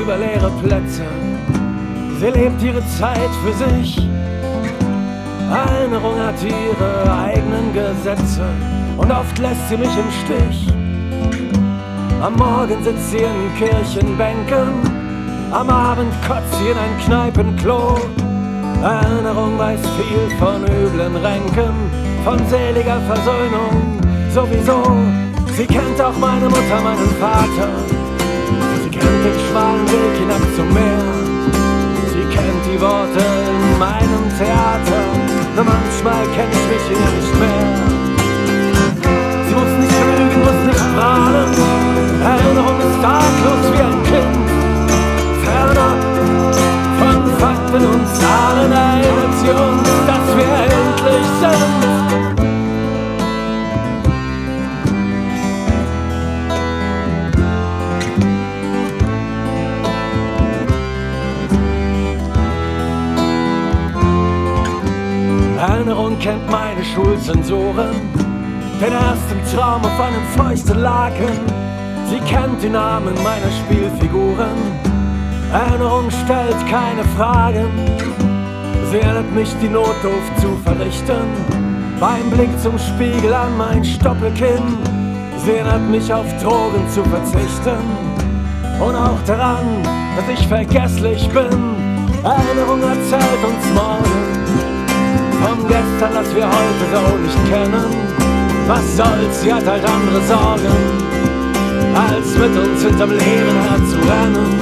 über leere Plätze. Sie lebt ihre Zeit für sich. Erinnerung hat ihre eigenen Gesetze und oft lässt sie mich im Stich. Am Morgen sitzt sie in Kirchenbänken, am Abend kotzt sie in ein Kneipenklo. Erinnerung weiß viel von üblen Ränken, von seliger Versöhnung sowieso. Sie kennt auch meine Mutter, meinen Vater. Hinab zum Meer. Sie kennt die Worte in meinem Theater. Nur manchmal kenn ich mich hier nicht mehr. Sie muss nicht lügen, muss nicht prahlen. Erinnerung ist arglos wie ein Kind. Ferner von Fakten und Zahlen erinnert sie Erinnerung kennt meine Schulzensoren, den ersten Traum auf einem feuchten Laken. Sie kennt die Namen meiner Spielfiguren. Erinnerung stellt keine Fragen. Sie erinnert mich, die Notdurft zu verrichten. Beim Blick zum Spiegel an mein Stoppelkinn. Sie erinnert mich, auf Drogen zu verzichten. Und auch daran, dass ich vergesslich bin. Erinnerung erzählt uns morgen von gestern, das wir heute so nicht kennen. Was soll's, sie hat halt andere Sorgen, als mit uns hinterm Leben herzurennen.